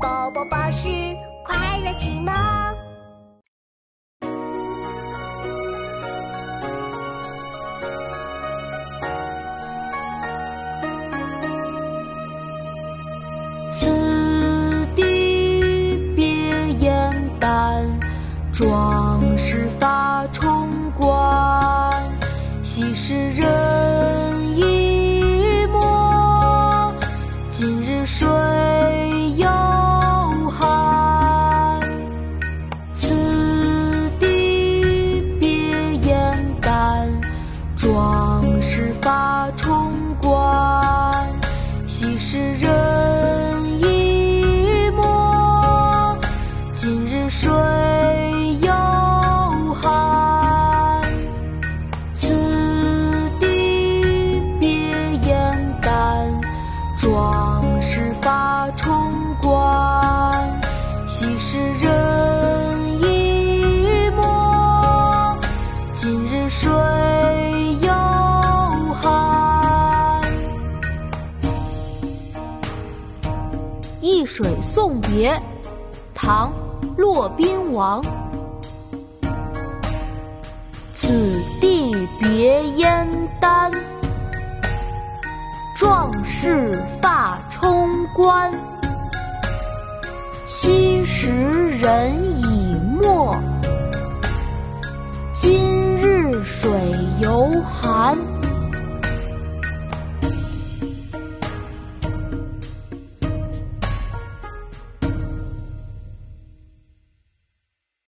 宝宝巴士快乐启蒙。此地别燕丹，壮士发冲冠。昔时人壮士发冲冠。昔时人已没，今日谁犹寒？此地别燕丹，壮士发冲冠。昔时人易水送别，唐·骆宾王。此地别燕丹，壮士发冲冠。昔时人已没，今日水犹寒。